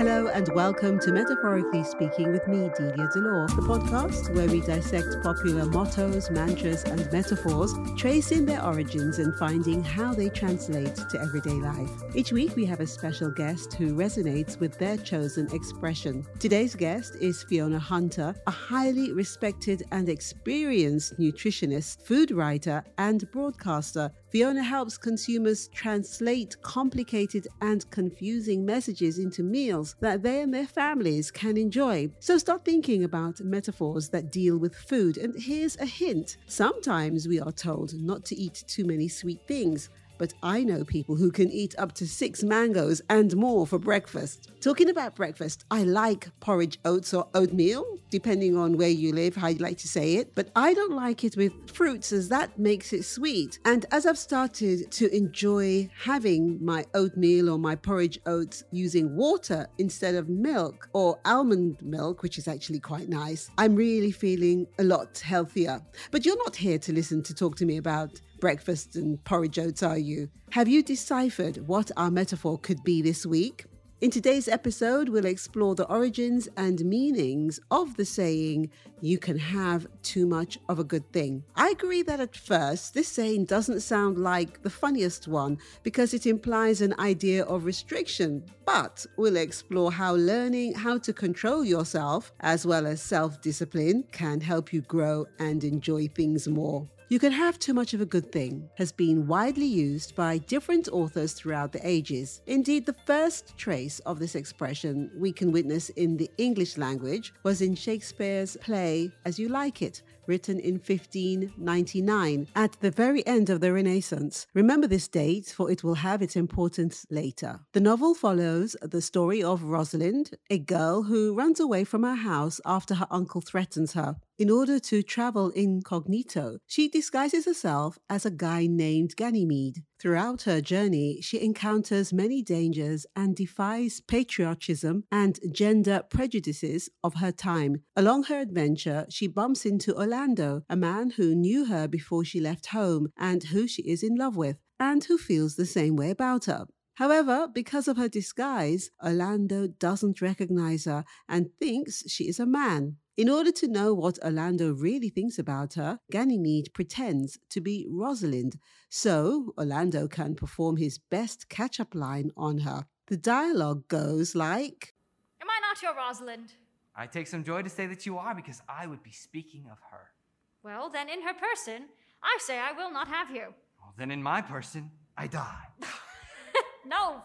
Hello and welcome to Metaphorically Speaking with me, Delia Delore, the podcast where we dissect popular mottos, mantras, and metaphors, tracing their origins and finding how they translate to everyday life. Each week we have a special guest who resonates with their chosen expression. Today's guest is Fiona Hunter, a highly respected and experienced nutritionist, food writer, and broadcaster. Fiona helps consumers translate complicated and confusing messages into meals that they and their families can enjoy. So start thinking about metaphors that deal with food. And here's a hint sometimes we are told not to eat too many sweet things but I know people who can eat up to six mangoes and more for breakfast. Talking about breakfast, I like porridge oats or oatmeal, depending on where you live, how you like to say it, but I don't like it with fruits as that makes it sweet. And as I've started to enjoy having my oatmeal or my porridge oats using water instead of milk or almond milk, which is actually quite nice, I'm really feeling a lot healthier. But you're not here to listen to talk to me about breakfast and porridge oats, are you? Have you deciphered what our metaphor could be this week? In today's episode, we'll explore the origins and meanings of the saying, you can have too much of a good thing. I agree that at first, this saying doesn't sound like the funniest one because it implies an idea of restriction, but we'll explore how learning how to control yourself, as well as self discipline, can help you grow and enjoy things more. You can have too much of a good thing has been widely used by different authors throughout the ages. Indeed, the first trace of this expression we can witness in the English language was in Shakespeare's play As You Like It, written in 1599, at the very end of the Renaissance. Remember this date, for it will have its importance later. The novel follows the story of Rosalind, a girl who runs away from her house after her uncle threatens her. In order to travel incognito, she disguises herself as a guy named Ganymede. Throughout her journey, she encounters many dangers and defies patriotism and gender prejudices of her time. Along her adventure, she bumps into Orlando, a man who knew her before she left home and who she is in love with, and who feels the same way about her. However, because of her disguise, Orlando doesn't recognize her and thinks she is a man. In order to know what Orlando really thinks about her, Ganymede pretends to be Rosalind, so Orlando can perform his best catch up line on her. The dialogue goes like Am I not your Rosalind? I take some joy to say that you are because I would be speaking of her. Well, then, in her person, I say I will not have you. Well, then in my person, I die. no,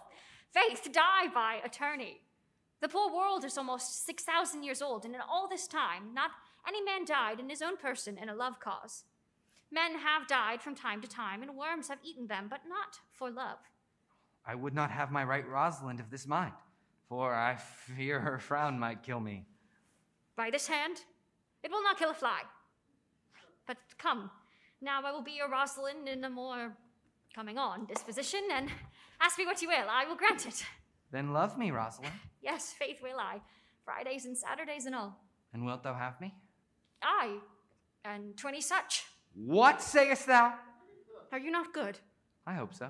Faith, die by attorney. The poor world is almost 6,000 years old, and in all this time, not any man died in his own person in a love cause. Men have died from time to time, and worms have eaten them, but not for love. I would not have my right Rosalind of this mind, for I fear her frown might kill me. By this hand, it will not kill a fly. But come, now I will be your Rosalind in a more coming on disposition, and ask me what you will, I will grant it. Then love me, Rosalind. Yes, faith will I. Fridays and Saturdays and all. And wilt thou have me? Aye, and twenty such. What sayest thou? Are you not good? I hope so.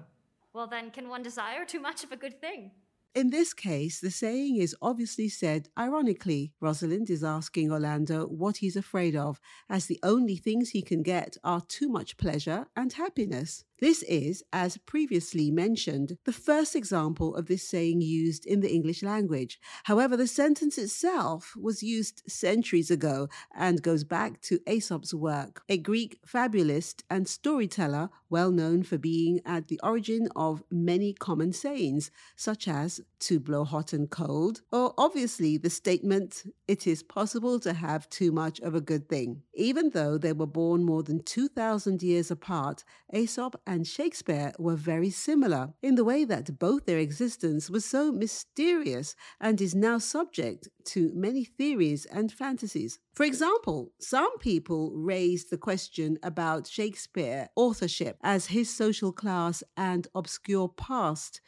Well, then, can one desire too much of a good thing? In this case, the saying is obviously said ironically. Rosalind is asking Orlando what he's afraid of, as the only things he can get are too much pleasure and happiness. This is, as previously mentioned, the first example of this saying used in the English language. However, the sentence itself was used centuries ago and goes back to Aesop's work, a Greek fabulist and storyteller well known for being at the origin of many common sayings, such as to blow hot and cold, or obviously the statement, it is possible to have too much of a good thing. Even though they were born more than 2,000 years apart, Aesop and Shakespeare were very similar in the way that both their existence was so mysterious and is now subject to many theories and fantasies. For example, some people raised the question about Shakespeare authorship as his social class and obscure past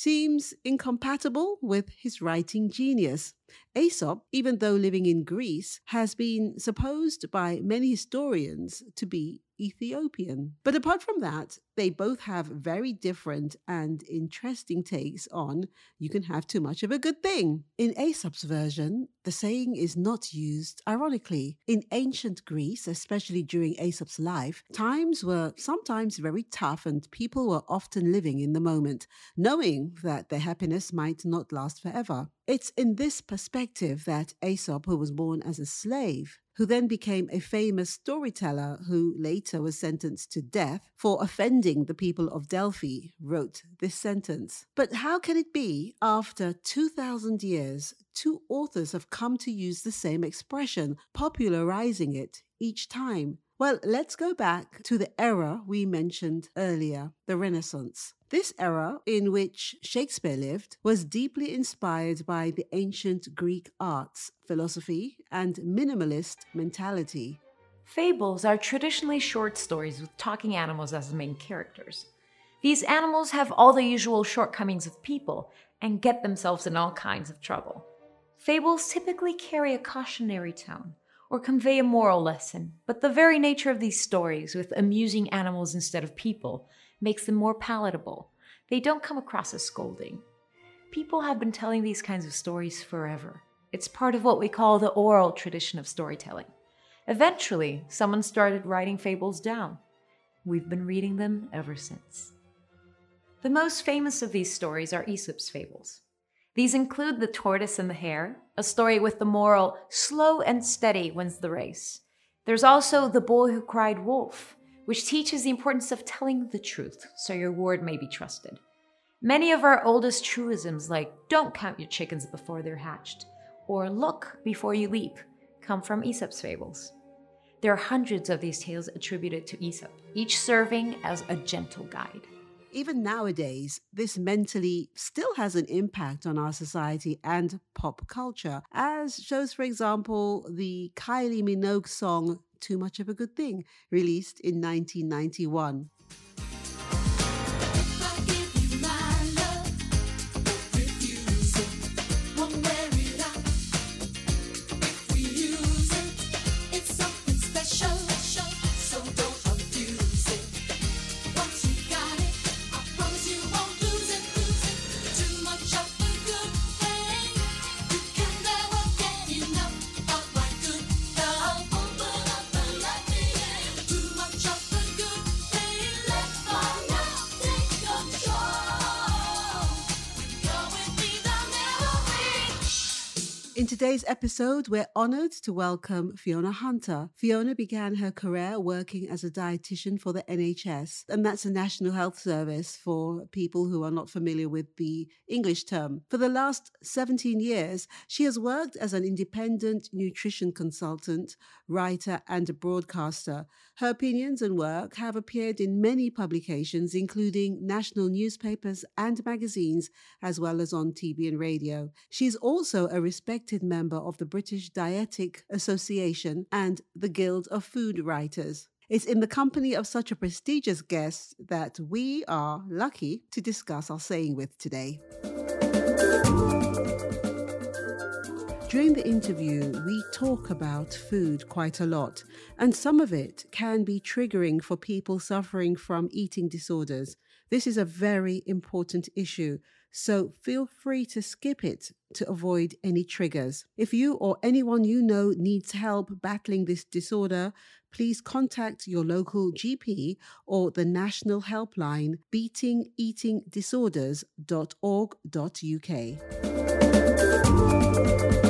seems incompatible with his writing genius. Aesop, even though living in Greece, has been supposed by many historians to be Ethiopian. But apart from that, they both have very different and interesting takes on you can have too much of a good thing. In Aesop's version, the saying is not used ironically. In ancient Greece, especially during Aesop's life, times were sometimes very tough and people were often living in the moment, knowing that their happiness might not last forever. It's in this perspective that Aesop, who was born as a slave, who then became a famous storyteller who later was sentenced to death for offending the people of Delphi, wrote this sentence. But how can it be, after 2,000 years, two authors have come to use the same expression, popularizing it each time? Well, let's go back to the era we mentioned earlier, the Renaissance. This era, in which Shakespeare lived, was deeply inspired by the ancient Greek arts, philosophy, and minimalist mentality. Fables are traditionally short stories with talking animals as the main characters. These animals have all the usual shortcomings of people and get themselves in all kinds of trouble. Fables typically carry a cautionary tone or convey a moral lesson, but the very nature of these stories, with amusing animals instead of people, makes them more palatable. They don't come across as scolding. People have been telling these kinds of stories forever. It's part of what we call the oral tradition of storytelling. Eventually, someone started writing fables down. We've been reading them ever since. The most famous of these stories are Aesop's fables. These include The Tortoise and the Hare, a story with the moral slow and steady wins the race. There's also The Boy Who Cried Wolf, which teaches the importance of telling the truth so your word may be trusted. Many of our oldest truisms, like don't count your chickens before they're hatched, or look before you leap, come from Aesop's fables. There are hundreds of these tales attributed to Aesop, each serving as a gentle guide even nowadays, this mentally still has an impact on our society and pop culture, as shows, for example, the Kylie Minogue song Too Much of a Good Thing, released in 1991. Today's episode, we're honored to welcome Fiona Hunter. Fiona began her career working as a dietitian for the NHS, and that's a National Health Service for people who are not familiar with the English term. For the last 17 years, she has worked as an independent nutrition consultant, writer, and broadcaster. Her opinions and work have appeared in many publications, including national newspapers and magazines, as well as on TV and radio. She is also a respected member of the British Dietetic Association and the Guild of Food Writers. It's in the company of such a prestigious guest that we are lucky to discuss our saying with today. During the interview, we talk about food quite a lot, and some of it can be triggering for people suffering from eating disorders. This is a very important issue, so feel free to skip it to avoid any triggers. If you or anyone you know needs help battling this disorder, please contact your local GP or the national helpline beatingeatingdisorders.org.uk.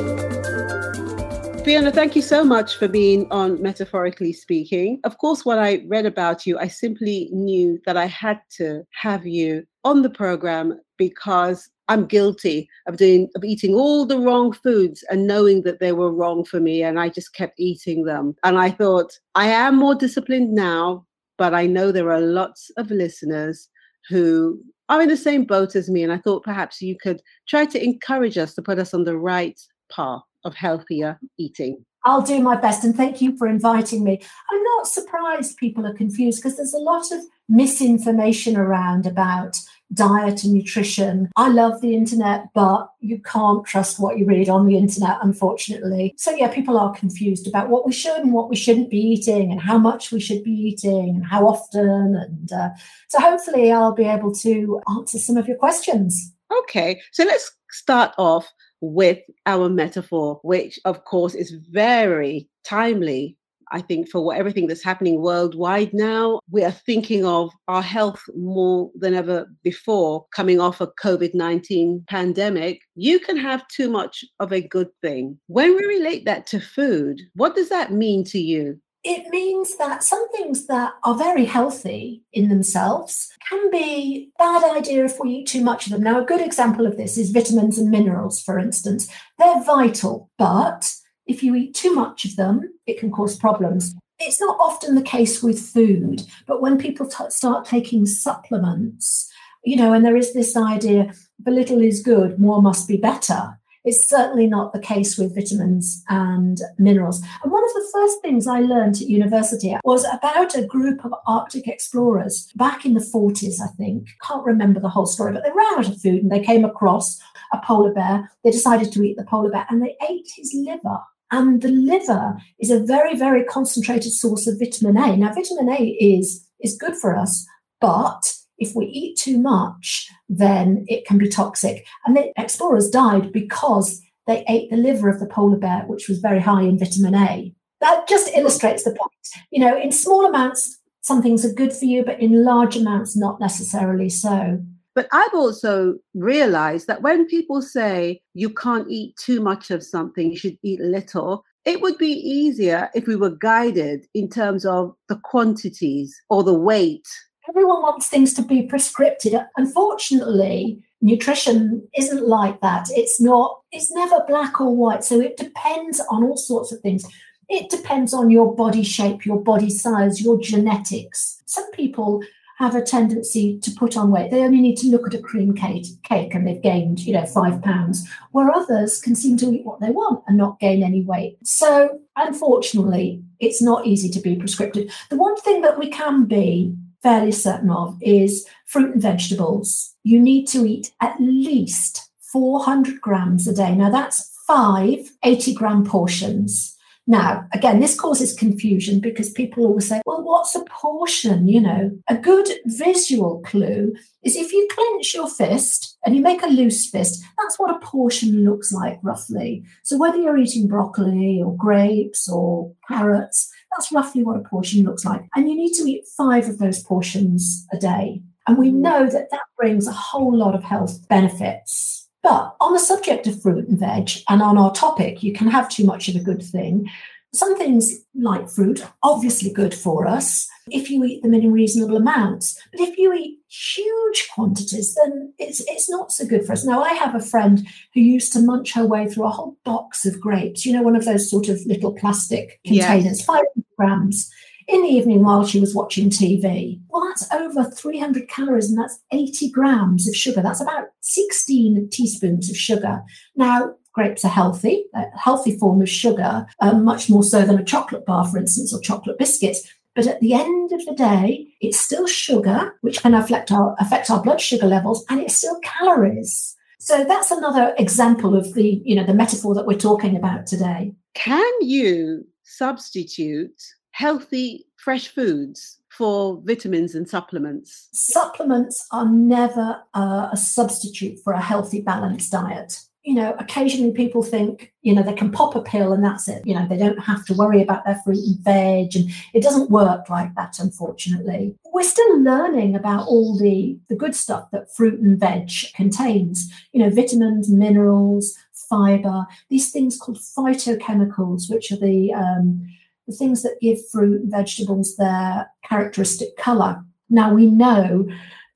Fiona, thank you so much for being on Metaphorically Speaking. Of course, when I read about you, I simply knew that I had to have you on the program because I'm guilty of doing of eating all the wrong foods and knowing that they were wrong for me and I just kept eating them. And I thought I am more disciplined now, but I know there are lots of listeners who are in the same boat as me and I thought perhaps you could try to encourage us to put us on the right path of healthier eating. I'll do my best and thank you for inviting me. I'm not surprised people are confused because there's a lot of misinformation around about diet and nutrition. I love the internet, but you can't trust what you read on the internet, unfortunately. So, yeah, people are confused about what we should and what we shouldn't be eating and how much we should be eating and how often. And uh, so, hopefully, I'll be able to answer some of your questions. Okay, so let's start off with our metaphor, which of course is very timely. I think for what, everything that's happening worldwide now, we are thinking of our health more than ever before coming off a COVID 19 pandemic. You can have too much of a good thing. When we relate that to food, what does that mean to you? It means that some things that are very healthy in themselves can be bad idea if we eat too much of them. Now, a good example of this is vitamins and minerals, for instance. They're vital, but if you eat too much of them, it can cause problems. It's not often the case with food, but when people t- start taking supplements, you know, and there is this idea, the little is good, more must be better it's certainly not the case with vitamins and minerals. And one of the first things I learned at university was about a group of Arctic explorers back in the 40s, I think. Can't remember the whole story, but they ran out of food and they came across a polar bear. They decided to eat the polar bear and they ate his liver. And the liver is a very, very concentrated source of vitamin A. Now, vitamin A is, is good for us, but if we eat too much, then it can be toxic. And the explorers died because they ate the liver of the polar bear, which was very high in vitamin A. That just illustrates the point. You know, in small amounts, some things are good for you, but in large amounts, not necessarily so. But I've also realized that when people say you can't eat too much of something, you should eat little, it would be easier if we were guided in terms of the quantities or the weight everyone wants things to be prescripted. Unfortunately, nutrition isn't like that. It's not, it's never black or white. So it depends on all sorts of things. It depends on your body shape, your body size, your genetics. Some people have a tendency to put on weight. They only need to look at a cream cake, cake and they've gained, you know, five pounds, where others can seem to eat what they want and not gain any weight. So, unfortunately, it's not easy to be prescriptive. The one thing that we can be fairly certain of is fruit and vegetables. You need to eat at least 400 grams a day. Now, that's five 80 gram portions. Now, again, this causes confusion because people always say, well, what's a portion? You know, a good visual clue is if you clench your fist and you make a loose fist, that's what a portion looks like roughly. So whether you're eating broccoli or grapes or carrots, that's roughly what a portion looks like. And you need to eat five of those portions a day. And we mm. know that that brings a whole lot of health benefits. But on the subject of fruit and veg, and on our topic, you can have too much of a good thing. Some things like fruit, are obviously good for us if you eat them in reasonable amounts. But if you eat huge quantities, then it's it's not so good for us. Now I have a friend who used to munch her way through a whole box of grapes, you know, one of those sort of little plastic containers, yes. 500 grams in the evening while she was watching TV. Well, that's over 300 calories and that's 80 grams of sugar. That's about 16 teaspoons of sugar. Now, grapes are healthy, a healthy form of sugar, um, much more so than a chocolate bar, for instance, or chocolate biscuits. But at the end of the day, it's still sugar, which can affect our, affect our blood sugar levels, and it's still calories. So that's another example of the, you know, the metaphor that we're talking about today. Can you substitute healthy fresh foods for vitamins and supplements? Supplements are never uh, a substitute for a healthy, balanced diet you know, occasionally people think, you know, they can pop a pill and that's it. You know, they don't have to worry about their fruit and veg. And it doesn't work like that, unfortunately. We're still learning about all the, the good stuff that fruit and veg contains, you know, vitamins, minerals, fiber, these things called phytochemicals, which are the, um, the things that give fruit and vegetables their characteristic color. Now we know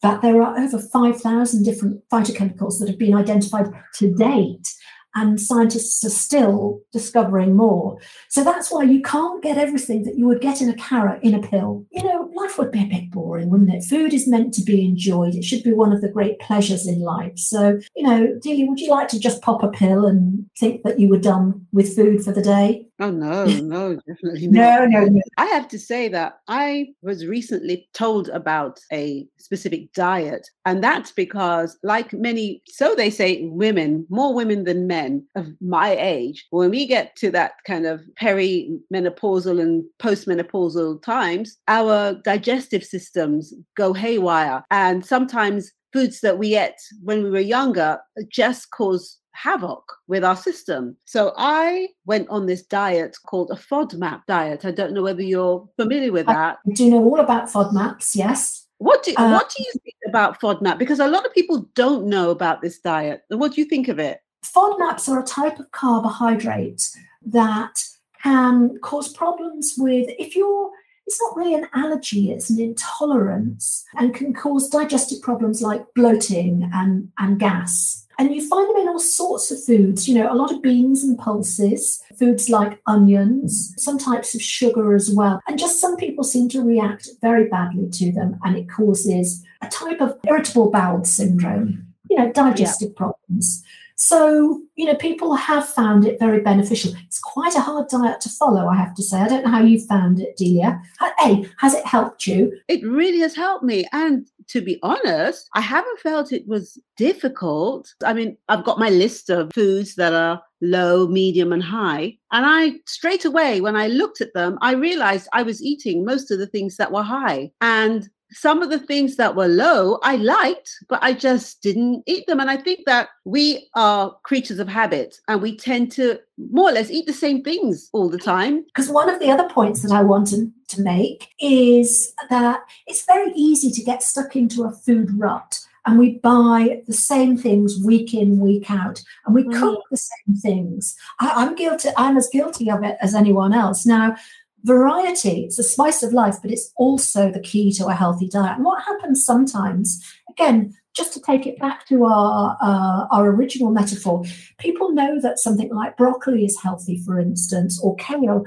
that there are over 5,000 different phytochemicals that have been identified to date, and scientists are still discovering more. So that's why you can't get everything that you would get in a carrot in a pill. You know, life would be a bit boring, wouldn't it? Food is meant to be enjoyed, it should be one of the great pleasures in life. So, you know, Delia, would you like to just pop a pill and think that you were done with food for the day? Oh no, no, definitely not. No, no, no. I have to say that I was recently told about a specific diet, and that's because, like many, so they say, women, more women than men of my age, when we get to that kind of perimenopausal and postmenopausal times, our digestive systems go haywire, and sometimes foods that we ate when we were younger just cause havoc with our system. So I went on this diet called a FODMAP diet. I don't know whether you're familiar with that. I do know all about FODMAPs, yes. What do Uh, what do you think about FODMAP? Because a lot of people don't know about this diet. What do you think of it? FODMAPs are a type of carbohydrate that can cause problems with, if you're, it's not really an allergy, it's an intolerance and can cause digestive problems like bloating and, and gas. And you find them in all sorts of foods, you know, a lot of beans and pulses, foods like onions, some types of sugar as well. And just some people seem to react very badly to them, and it causes a type of irritable bowel syndrome, you know, digestive problems. So, you know, people have found it very beneficial. It's quite a hard diet to follow, I have to say. I don't know how you found it, Delia. Uh, a, has it helped you? It really has helped me. And to be honest, I haven't felt it was difficult. I mean, I've got my list of foods that are low, medium, and high. And I straight away, when I looked at them, I realized I was eating most of the things that were high. And some of the things that were low I liked, but I just didn't eat them. And I think that we are creatures of habit and we tend to more or less eat the same things all the time. Because one of the other points that I wanted to make is that it's very easy to get stuck into a food rut. And we buy the same things week in, week out, and we Mm. cook the same things. I, I'm guilty, I'm as guilty of it as anyone else. Now, variety, it's a spice of life, but it's also the key to a healthy diet. And what happens sometimes, again, just to take it back to our uh, our original metaphor, people know that something like broccoli is healthy, for instance, or kale,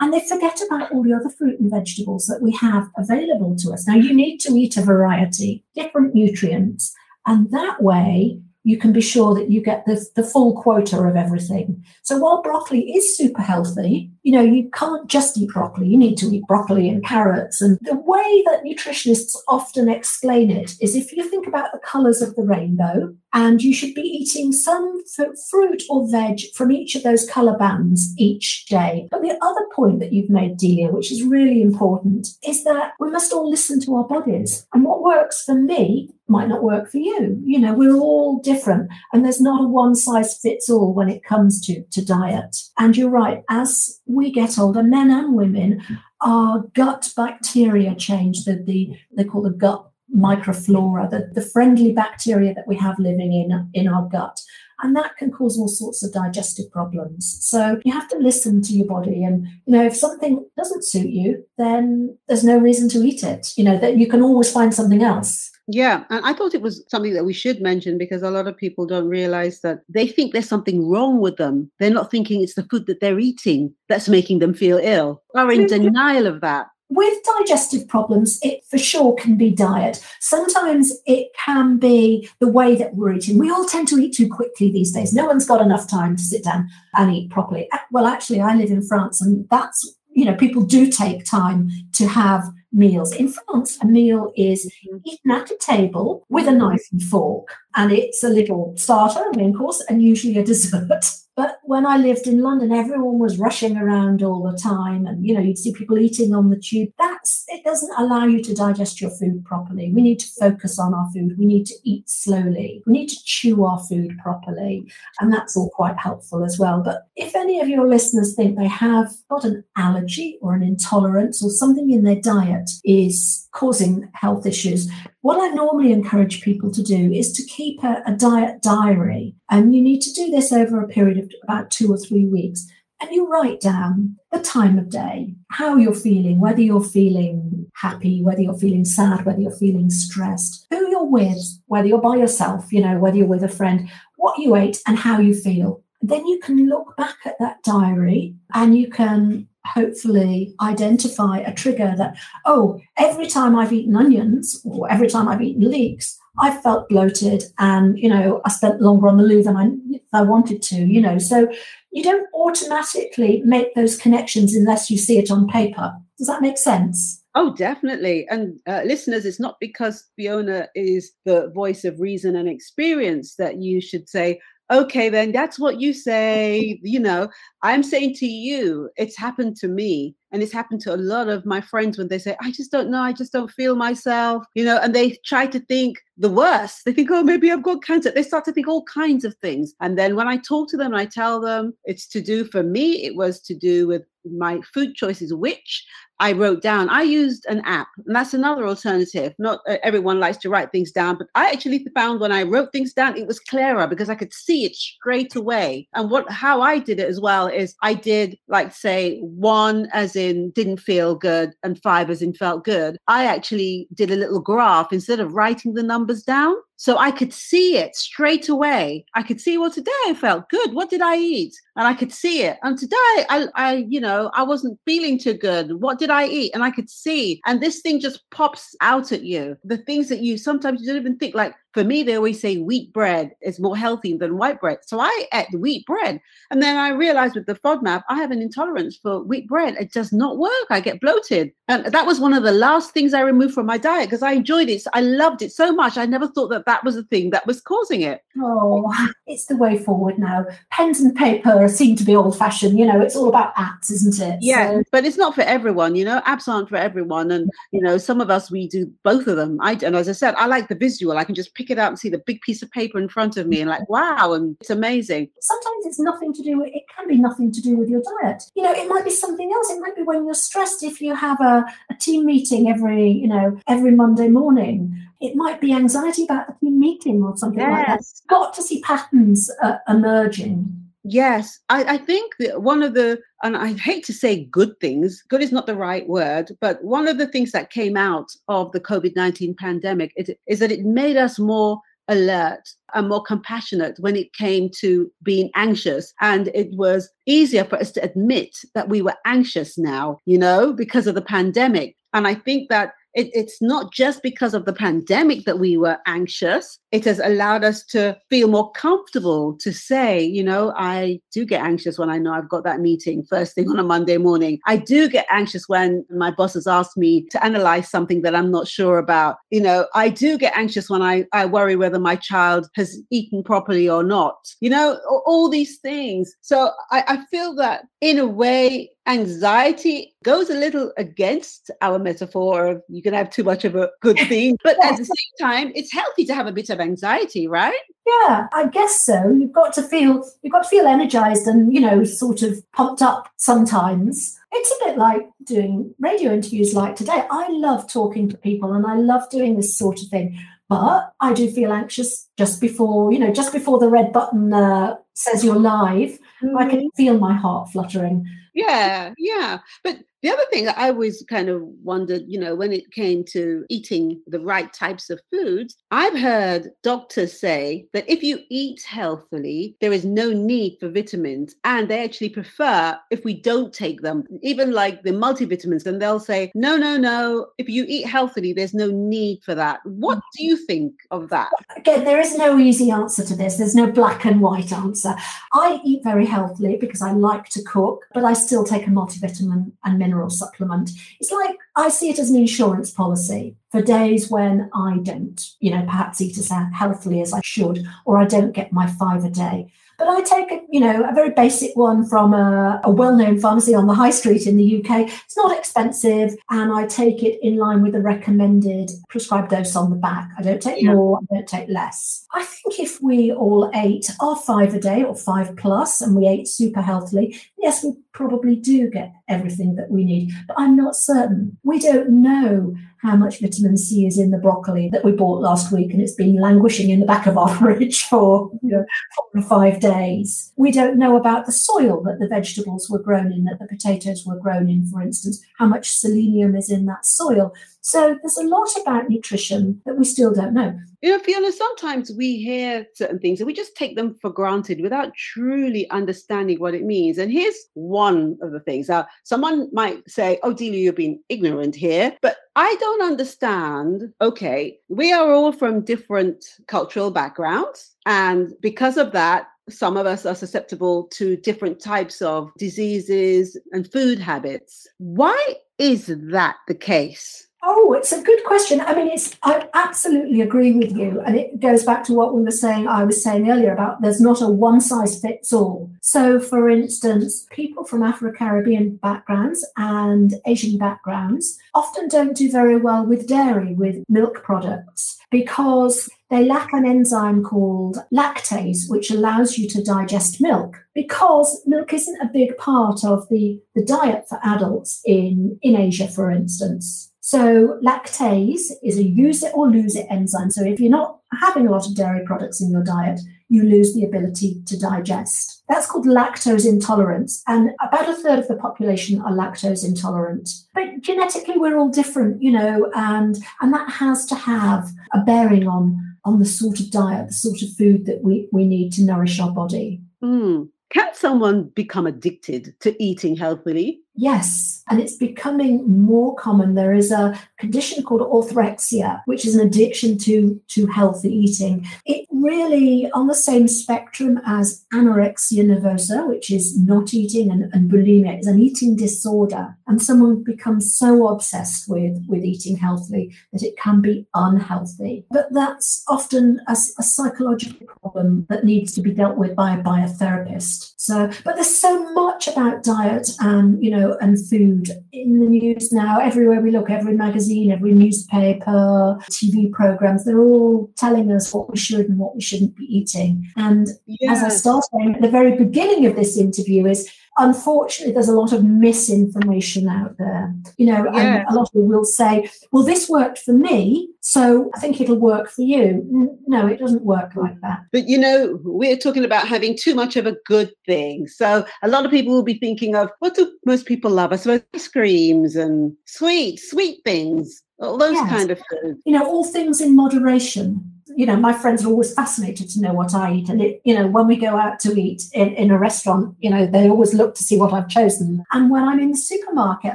and they forget about all the other fruit and vegetables that we have available to us. Now, you need to eat a variety, different nutrients, and that way you can be sure that you get the, the full quota of everything. So while broccoli is super healthy, you know, you can't just eat broccoli. You need to eat broccoli and carrots. And the way that nutritionists often explain it is if you think about the colors of the rainbow, and you should be eating some fruit or veg from each of those color bands each day. But the other point that you've made, Delia, which is really important, is that we must all listen to our bodies. And what works for me might not work for you. You know, we're all different, and there's not a one size fits all when it comes to, to diet. And you're right, as we get older, men and women, our gut bacteria change. The, the they call the gut microflora, the, the friendly bacteria that we have living in, in our gut. And that can cause all sorts of digestive problems. So you have to listen to your body. And, you know, if something doesn't suit you, then there's no reason to eat it. You know, that you can always find something else. Yeah, and I thought it was something that we should mention because a lot of people don't realize that they think there's something wrong with them. They're not thinking it's the food that they're eating that's making them feel ill. Are in denial of that. with digestive problems, it for sure can be diet. Sometimes it can be the way that we're eating. We all tend to eat too quickly these days. No one's got enough time to sit down and eat properly. Well, actually, I live in France, and that's you know people do take time to have meals. In France, a meal is mm-hmm. eaten at a table with a knife and fork, and it's a little starter, main course, and usually a dessert. But when I lived in London, everyone was rushing around all the time, and you know, you'd see people eating on the tube. That's it doesn't allow you to digest your food properly. We need to focus on our food. We need to eat slowly. We need to chew our food properly, and that's all quite helpful as well. But if any of your listeners think they have got an allergy or an intolerance or something in their diet is causing health issues, what I normally encourage people to do is to keep a, a diet diary. And you need to do this over a period of about two or three weeks. And you write down the time of day, how you're feeling, whether you're feeling happy, whether you're feeling sad, whether you're feeling stressed, who you're with, whether you're by yourself, you know, whether you're with a friend, what you ate and how you feel. Then you can look back at that diary and you can hopefully identify a trigger that, oh, every time I've eaten onions or every time I've eaten leeks, I felt bloated and, you know, I spent longer on the loo than I, I wanted to, you know. So you don't automatically make those connections unless you see it on paper. Does that make sense? Oh, definitely. And uh, listeners, it's not because Fiona is the voice of reason and experience that you should say, okay, then that's what you say. You know, I'm saying to you, it's happened to me. And it's happened to a lot of my friends when they say, I just don't know, I just don't feel myself, you know, and they try to think the worst. They think, oh, maybe I've got cancer. They start to think all kinds of things. And then when I talk to them, I tell them it's to do for me, it was to do with my food choices, which I wrote down. I used an app, and that's another alternative. Not uh, everyone likes to write things down, but I actually found when I wrote things down, it was clearer because I could see it straight away. And what how I did it as is I did like say one as in didn't feel good and five as in felt good. I actually did a little graph instead of writing the numbers down. So I could see it straight away. I could see, well, today I felt good. What did I eat? And I could see it. And today I, I, you know, I wasn't feeling too good. What did I eat? And I could see. And this thing just pops out at you. The things that you sometimes you don't even think like, for me, they always say wheat bread is more healthy than white bread. So I ate wheat bread. And then I realized with the FODMAP, I have an intolerance for wheat bread. It does not work. I get bloated. And that was one of the last things I removed from my diet because I enjoyed it. I loved it so much. I never thought that that was the thing that was causing it. Oh, it's the way forward now. Pens and paper seem to be old fashioned. You know, it's all about apps, isn't it? Yeah, so- but it's not for everyone. You know, apps aren't for everyone. And, you know, some of us, we do both of them. I, and as I said, I like the visual. I can just pick it up and see the big piece of paper in front of me and like, wow, and it's amazing. Sometimes it's nothing to do with, it can be nothing to do with your diet. You know, it might be something else. It might be when you're stressed, if you have a, a team meeting every, you know, every Monday morning. It might be anxiety about the team meeting or something yes. like that. Got to see patterns uh, emerging. Yes, I, I, think that one of the, and I hate to say good things, good is not the right word, but one of the things that came out of the COVID 19 pandemic is, is that it made us more alert and more compassionate when it came to being anxious. And it was easier for us to admit that we were anxious now, you know, because of the pandemic. And I think that it, it's not just because of the pandemic that we were anxious. It has allowed us to feel more comfortable to say, you know, I do get anxious when I know I've got that meeting first thing on a Monday morning. I do get anxious when my boss has asked me to analyze something that I'm not sure about. You know, I do get anxious when I, I worry whether my child has eaten properly or not. You know, all these things. So I, I feel that in a way, anxiety goes a little against our metaphor of you can have too much of a good thing but at the same time it's healthy to have a bit of anxiety right yeah i guess so you've got to feel you've got to feel energized and you know sort of pumped up sometimes it's a bit like doing radio interviews like today i love talking to people and i love doing this sort of thing but I do feel anxious just before, you know, just before the red button uh, says you're live. Mm-hmm. I can mm-hmm. feel my heart fluttering. Yeah, yeah. But the other thing I always kind of wondered, you know, when it came to eating the right types of foods, I've heard doctors say that if you eat healthily, there is no need for vitamins. And they actually prefer if we don't take them, even like the multivitamins, and they'll say, no, no, no, if you eat healthily, there's no need for that. What mm. do you think of that? Again, there is no easy answer to this. There's no black and white answer. I eat very healthily because I like to cook, but I still take a multivitamin and mineral supplement. It's like I see it as an insurance policy for days when I don't, you know, perhaps eat as healthily as I should, or I don't get my five a day. But I take a, you know, a very basic one from a, a well-known pharmacy on the high street in the UK. It's not expensive, and I take it in line with the recommended prescribed dose on the back. I don't take yeah. more, I don't take less. I think if we all ate our five a day or five plus, and we ate super healthily, yes, we probably do get everything that we need. But I'm not certain. We don't know how much vitamin C is in the broccoli that we bought last week, and it's been languishing in the back of our fridge for you know, four or five days. We don't know about the soil that the vegetables were grown in, that the potatoes were grown in, for instance, how much selenium is in that soil. So there's a lot about nutrition that we still don't know. You know, Fiona, sometimes we hear certain things and we just take them for granted without truly understanding what it means. And here's one of the things. Now, someone might say, Oh, Delia, you're being ignorant here. But I don't understand. Okay, we are all from different cultural backgrounds. And because of that, some of us are susceptible to different types of diseases and food habits. Why is that the case? Oh, it's a good question. I mean, it's I absolutely agree with you, and it goes back to what we were saying. I was saying earlier about there's not a one size fits all. So, for instance, people from Afro Caribbean backgrounds and Asian backgrounds often don't do very well with dairy, with milk products, because they lack an enzyme called lactase, which allows you to digest milk. Because milk isn't a big part of the, the diet for adults in, in Asia, for instance. So lactase is a use it or lose it enzyme. So if you're not having a lot of dairy products in your diet, you lose the ability to digest. That's called lactose intolerance. And about a third of the population are lactose intolerant. But genetically, we're all different, you know, and, and that has to have a bearing on, on the sort of diet, the sort of food that we, we need to nourish our body. Mm. Can someone become addicted to eating healthily? Yes, and it's becoming more common. There is a condition called orthorexia, which is an addiction to, to healthy eating. It really on the same spectrum as anorexia nervosa, which is not eating, and, and bulimia is an eating disorder. And someone becomes so obsessed with, with eating healthily that it can be unhealthy. But that's often a, a psychological problem that needs to be dealt with by, by a therapist. So, but there's so much about diet and, you know, and food in the news now. Everywhere we look, every magazine, every newspaper, TV programs, they're all telling us what we should and what we shouldn't be eating. And yes. as I started at the very beginning of this interview, is unfortunately, there's a lot of misinformation out there. You know, yeah. and a lot of people will say, well, this worked for me, so I think it'll work for you. No, it doesn't work like that. But, you know, we're talking about having too much of a good thing. So a lot of people will be thinking of what do most people love? I suppose ice creams and sweet, sweet things, all those yes. kind of foods. You know, all things in moderation you know, my friends are always fascinated to know what I eat. And it, you know, when we go out to eat in, in a restaurant, you know, they always look to see what I've chosen. And when I'm in the supermarket,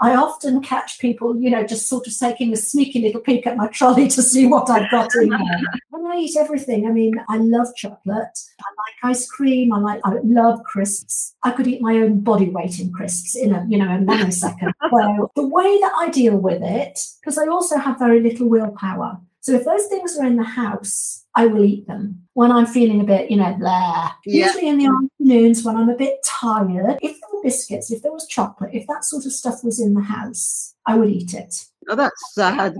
I often catch people, you know, just sort of taking a sneaky little peek at my trolley to see what I've got in there. and I eat everything. I mean, I love chocolate. I like ice cream. I like, I love crisps. I could eat my own body weight in crisps in a, you know, a nanosecond. so the way that I deal with it, because I also have very little willpower. So if those things are in the house, I will eat them when I'm feeling a bit, you know, blah. Yeah. Usually in the afternoons when I'm a bit tired, if there were biscuits, if there was chocolate, if that sort of stuff was in the house, I would eat it. Oh, that's sad.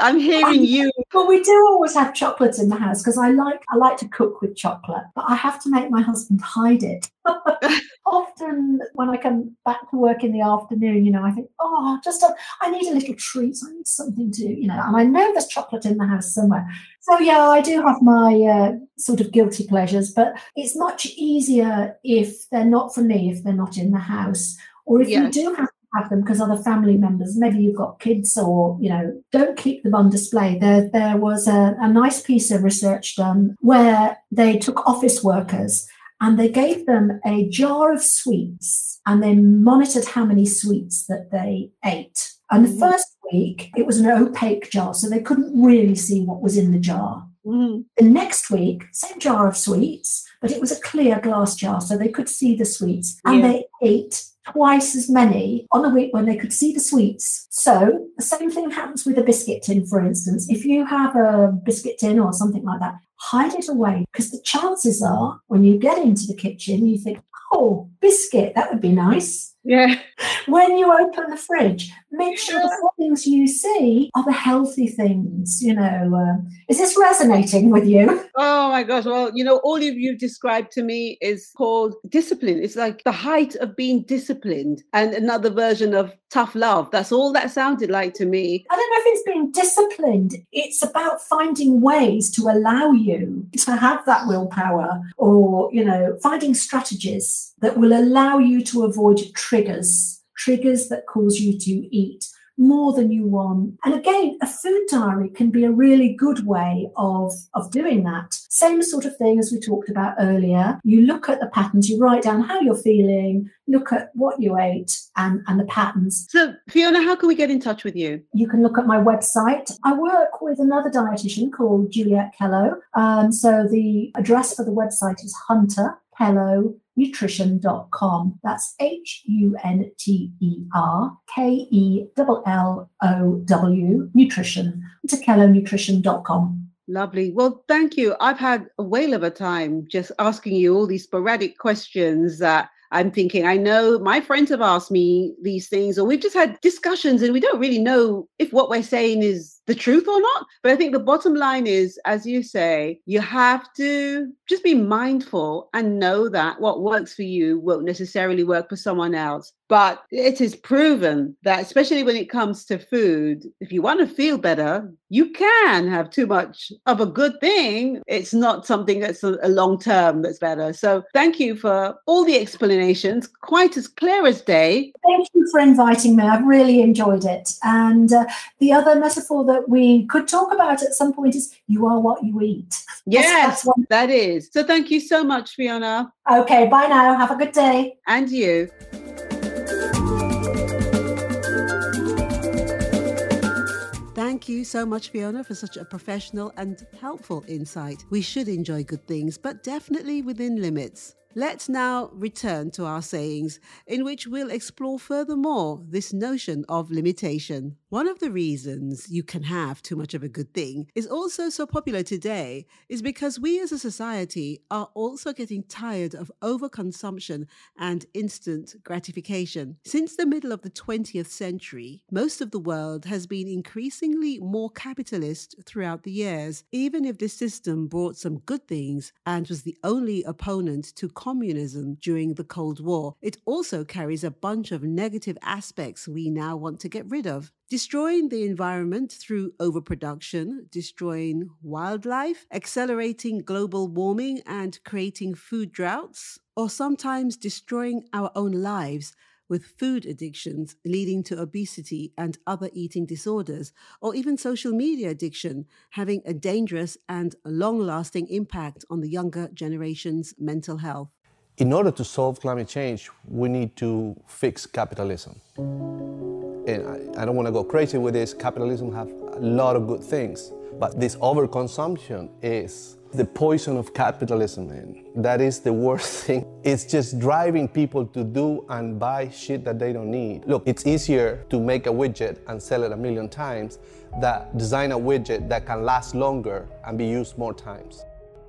I'm hearing you. Well, we do always have chocolates in the house because I like I like to cook with chocolate, but I have to make my husband hide it. Often, when I come back to work in the afternoon, you know, I think, oh, just a, I need a little treat. I need something to, you know, and I know there's chocolate in the house somewhere. So yeah, I do have my uh, sort of guilty pleasures, but it's much easier if they're not for me, if they're not in the house, or if yes. you do have have them because other family members, maybe you've got kids or, you know, don't keep them on display. There, there was a, a nice piece of research done where they took office workers and they gave them a jar of sweets and they monitored how many sweets that they ate. And the mm-hmm. first week, it was an opaque jar, so they couldn't really see what was in the jar. Mm-hmm. The next week, same jar of sweets, but it was a clear glass jar, so they could see the sweets. And yeah. they ate twice as many on a week when they could see the sweets. So the same thing happens with a biscuit tin, for instance. If you have a biscuit tin or something like that, hide it away because the chances are when you get into the kitchen, you think, oh, biscuit, that would be nice. Yeah. When you open the fridge, make sure the things you see are the healthy things. You know, uh, is this resonating with you? Oh my gosh! Well, you know, all of you described to me is called discipline. It's like the height of being disciplined, and another version of tough love. That's all that sounded like to me. I don't know if it's being disciplined. It's about finding ways to allow you to have that willpower, or you know, finding strategies that will allow you to avoid triggers, triggers that cause you to eat more than you want. And again, a food diary can be a really good way of, of doing that. Same sort of thing as we talked about earlier. You look at the patterns, you write down how you're feeling, look at what you ate and, and the patterns. So, Fiona, how can we get in touch with you? You can look at my website. I work with another dietitian called Juliet Kellow. Um, so the address for the website is Hunter Kellow nutrition.com. That's H U N T E R K E L L O W, nutrition, nutrition.com. Lovely. Well, thank you. I've had a whale of a time just asking you all these sporadic questions that I'm thinking, I know my friends have asked me these things, or we've just had discussions and we don't really know if what we're saying is the truth or not. But I think the bottom line is, as you say, you have to just be mindful and know that what works for you won't necessarily work for someone else. But it is proven that, especially when it comes to food, if you want to feel better, you can have too much of a good thing. It's not something that's a, long term that's better. So, thank you for all the explanations, quite as clear as day. Thank you for inviting me. I've really enjoyed it. And uh, the other metaphor that we could talk about at some point is you are what you eat. Yes, that's, that's that is. So, thank you so much, Fiona. Okay, bye now. Have a good day. And you. Thank you so much, Fiona, for such a professional and helpful insight. We should enjoy good things, but definitely within limits. Let's now return to our sayings, in which we'll explore furthermore this notion of limitation. One of the reasons you can have too much of a good thing is also so popular today is because we as a society are also getting tired of overconsumption and instant gratification. Since the middle of the 20th century, most of the world has been increasingly more capitalist throughout the years, even if this system brought some good things and was the only opponent to communism during the Cold War, it also carries a bunch of negative aspects we now want to get rid of. Destroying the environment through overproduction, destroying wildlife, accelerating global warming, and creating food droughts, or sometimes destroying our own lives with food addictions leading to obesity and other eating disorders, or even social media addiction having a dangerous and long lasting impact on the younger generation's mental health. In order to solve climate change, we need to fix capitalism. And I don't want to go crazy with this. Capitalism has a lot of good things, but this overconsumption is the poison of capitalism, man. That is the worst thing. It's just driving people to do and buy shit that they don't need. Look, it's easier to make a widget and sell it a million times than design a widget that can last longer and be used more times.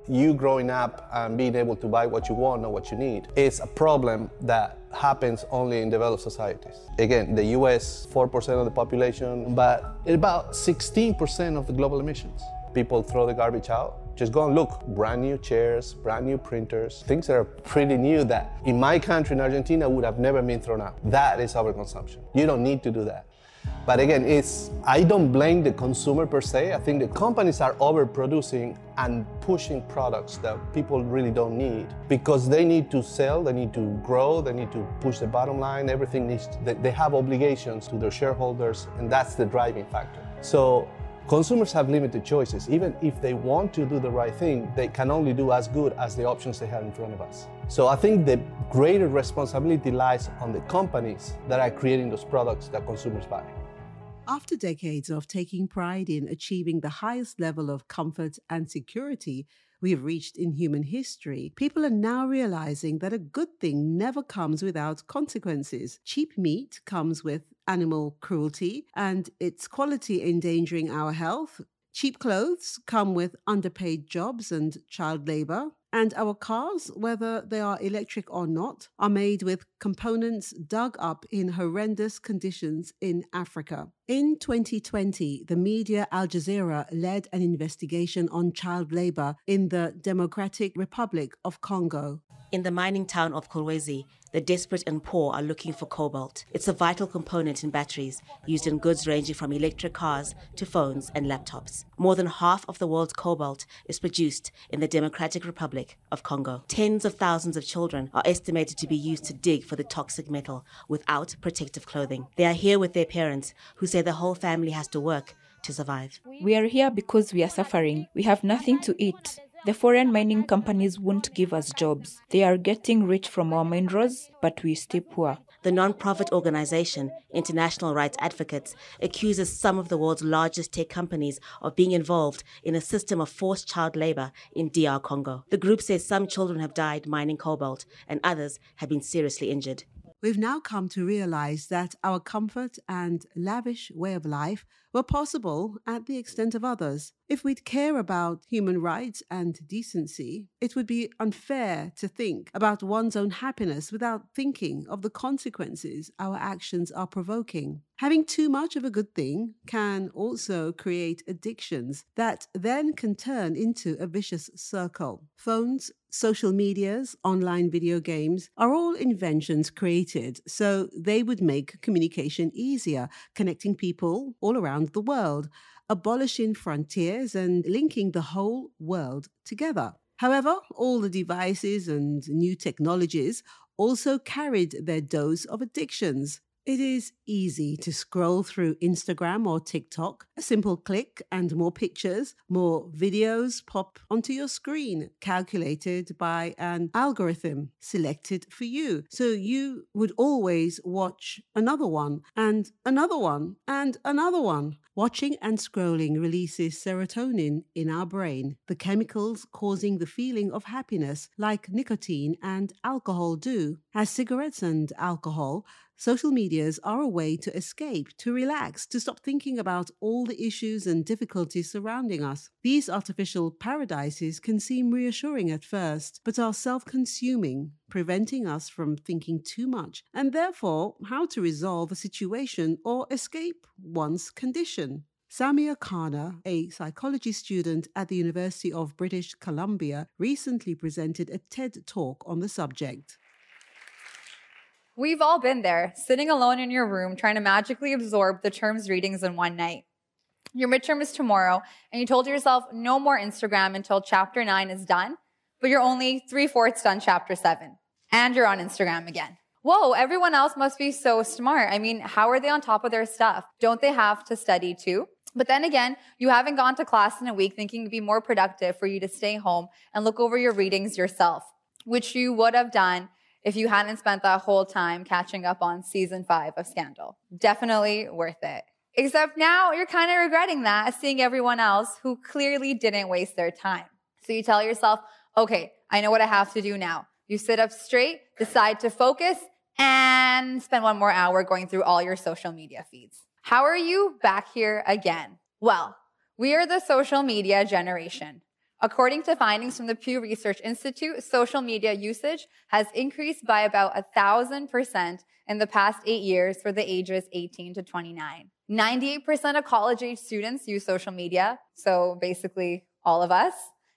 You growing up and being able to buy what you want or what you need is a problem that happens only in developed societies. Again, the US, 4% of the population, but about 16% of the global emissions. People throw the garbage out just go and look. Brand new chairs, brand new printers, things that are pretty new that in my country, in Argentina, would have never been thrown out. That is overconsumption. You don't need to do that. But again, it's I don't blame the consumer per se. I think the companies are overproducing and pushing products that people really don't need because they need to sell, they need to grow, they need to push the bottom line. Everything needs to, they have obligations to their shareholders, and that's the driving factor. So Consumers have limited choices. Even if they want to do the right thing, they can only do as good as the options they have in front of us. So I think the greater responsibility lies on the companies that are creating those products that consumers buy. After decades of taking pride in achieving the highest level of comfort and security we have reached in human history, people are now realizing that a good thing never comes without consequences. Cheap meat comes with animal cruelty and its quality endangering our health. Cheap clothes come with underpaid jobs and child labor. And our cars, whether they are electric or not, are made with components dug up in horrendous conditions in Africa. In 2020, the media Al Jazeera led an investigation on child labor in the Democratic Republic of Congo. In the mining town of Kolwezi, the desperate and poor are looking for cobalt. It's a vital component in batteries, used in goods ranging from electric cars to phones and laptops. More than half of the world's cobalt is produced in the Democratic Republic of Congo. Tens of thousands of children are estimated to be used to dig for the toxic metal without protective clothing. They are here with their parents, who say the whole family has to work to survive. We are here because we are suffering. We have nothing to eat. The foreign mining companies won't give us jobs. They are getting rich from our minerals, but we stay poor. The non-profit organization International Rights Advocates accuses some of the world's largest tech companies of being involved in a system of forced child labor in DR Congo. The group says some children have died mining cobalt and others have been seriously injured. We've now come to realize that our comfort and lavish way of life were possible at the extent of others. If we'd care about human rights and decency, it would be unfair to think about one's own happiness without thinking of the consequences our actions are provoking. Having too much of a good thing can also create addictions that then can turn into a vicious circle. Phones, social medias, online video games are all inventions created so they would make communication easier, connecting people all around the world, abolishing frontiers and linking the whole world together. However, all the devices and new technologies also carried their dose of addictions. It is easy to scroll through Instagram or TikTok. A simple click and more pictures, more videos pop onto your screen, calculated by an algorithm selected for you. So you would always watch another one and another one and another one. Watching and scrolling releases serotonin in our brain, the chemicals causing the feeling of happiness, like nicotine and alcohol do. As cigarettes and alcohol, Social medias are a way to escape, to relax, to stop thinking about all the issues and difficulties surrounding us. These artificial paradises can seem reassuring at first, but are self consuming, preventing us from thinking too much, and therefore how to resolve a situation or escape one's condition. Samia Khanna, a psychology student at the University of British Columbia, recently presented a TED talk on the subject. We've all been there, sitting alone in your room trying to magically absorb the term's readings in one night. Your midterm is tomorrow, and you told yourself no more Instagram until chapter nine is done, but you're only three fourths done chapter seven, and you're on Instagram again. Whoa, everyone else must be so smart. I mean, how are they on top of their stuff? Don't they have to study too? But then again, you haven't gone to class in a week thinking it'd be more productive for you to stay home and look over your readings yourself, which you would have done if you hadn't spent that whole time catching up on season five of Scandal. Definitely worth it. Except now you're kind of regretting that, seeing everyone else who clearly didn't waste their time. So you tell yourself, okay, I know what I have to do now. You sit up straight, decide to focus, and spend one more hour going through all your social media feeds. How are you back here again? Well, we are the social media generation. According to findings from the Pew Research Institute, social media usage has increased by about a thousand percent in the past eight years for the ages 18 to 29. 98% of college age students use social media. So basically all of us.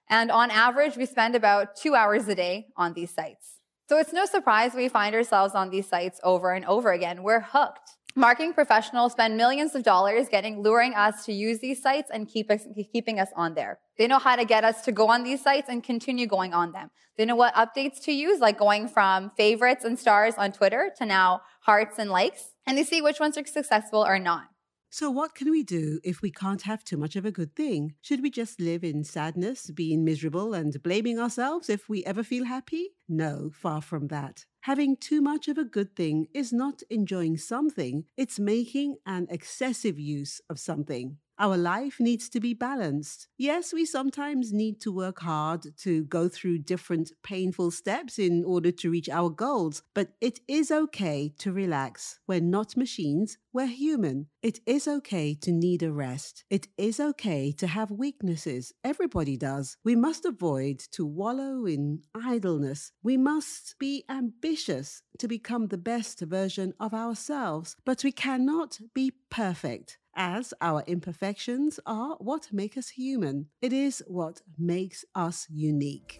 And on average, we spend about two hours a day on these sites. So it's no surprise we find ourselves on these sites over and over again. We're hooked. Marketing professionals spend millions of dollars getting luring us to use these sites and keep us, keeping us on there. They know how to get us to go on these sites and continue going on them. They know what updates to use, like going from favorites and stars on Twitter to now hearts and likes. And they see which ones are successful or not. So, what can we do if we can't have too much of a good thing? Should we just live in sadness, being miserable, and blaming ourselves if we ever feel happy? No, far from that. Having too much of a good thing is not enjoying something, it's making an excessive use of something. Our life needs to be balanced. Yes, we sometimes need to work hard to go through different painful steps in order to reach our goals, but it is okay to relax. We're not machines, we're human. It is okay to need a rest. It is okay to have weaknesses. Everybody does. We must avoid to wallow in idleness. We must be ambitious to become the best version of ourselves, but we cannot be perfect as our imperfections are what make us human. It is what makes us unique.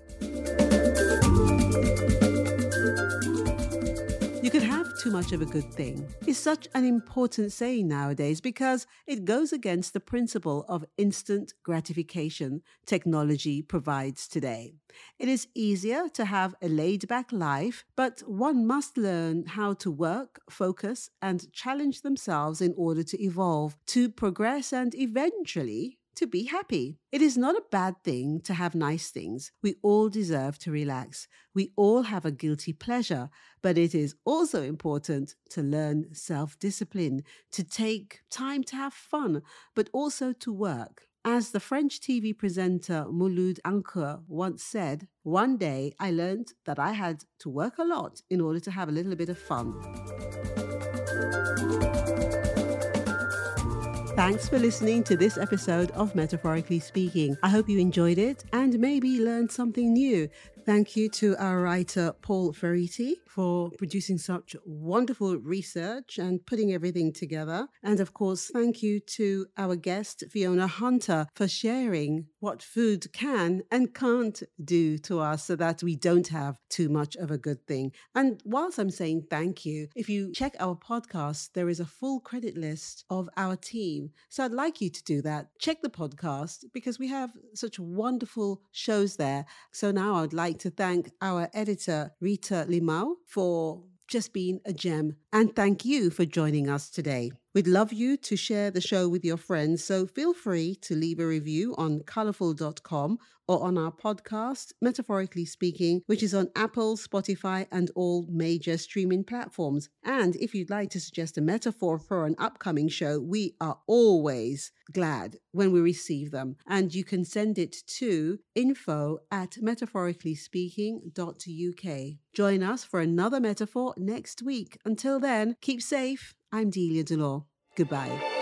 Too much of a good thing. is such an important saying nowadays because it goes against the principle of instant gratification technology provides today. It is easier to have a laid back life, but one must learn how to work, focus, and challenge themselves in order to evolve, to progress, and eventually to be happy. It is not a bad thing to have nice things. We all deserve to relax. We all have a guilty pleasure, but it is also important to learn self discipline, to take time to have fun, but also to work. As the French TV presenter Mouloud Achour once said, one day I learned that I had to work a lot in order to have a little bit of fun. Thanks for listening to this episode of Metaphorically Speaking. I hope you enjoyed it and maybe learned something new. Thank you to our writer Paul Ferretti for producing such wonderful research and putting everything together. And of course, thank you to our guest Fiona Hunter for sharing what food can and can't do to us so that we don't have too much of a good thing. And whilst I'm saying thank you, if you check our podcast, there is a full credit list of our team. So I'd like you to do that. Check the podcast because we have such wonderful shows there. So now I would like to thank our editor, Rita Limau, for just being a gem. And thank you for joining us today. We'd love you to share the show with your friends, so feel free to leave a review on colorful.com or on our podcast, Metaphorically Speaking, which is on Apple, Spotify, and all major streaming platforms. And if you'd like to suggest a metaphor for an upcoming show, we are always glad when we receive them. And you can send it to info at metaphoricallyspeaking.uk. Join us for another metaphor next week. Until then, keep safe. I'm Delia Delore. Goodbye.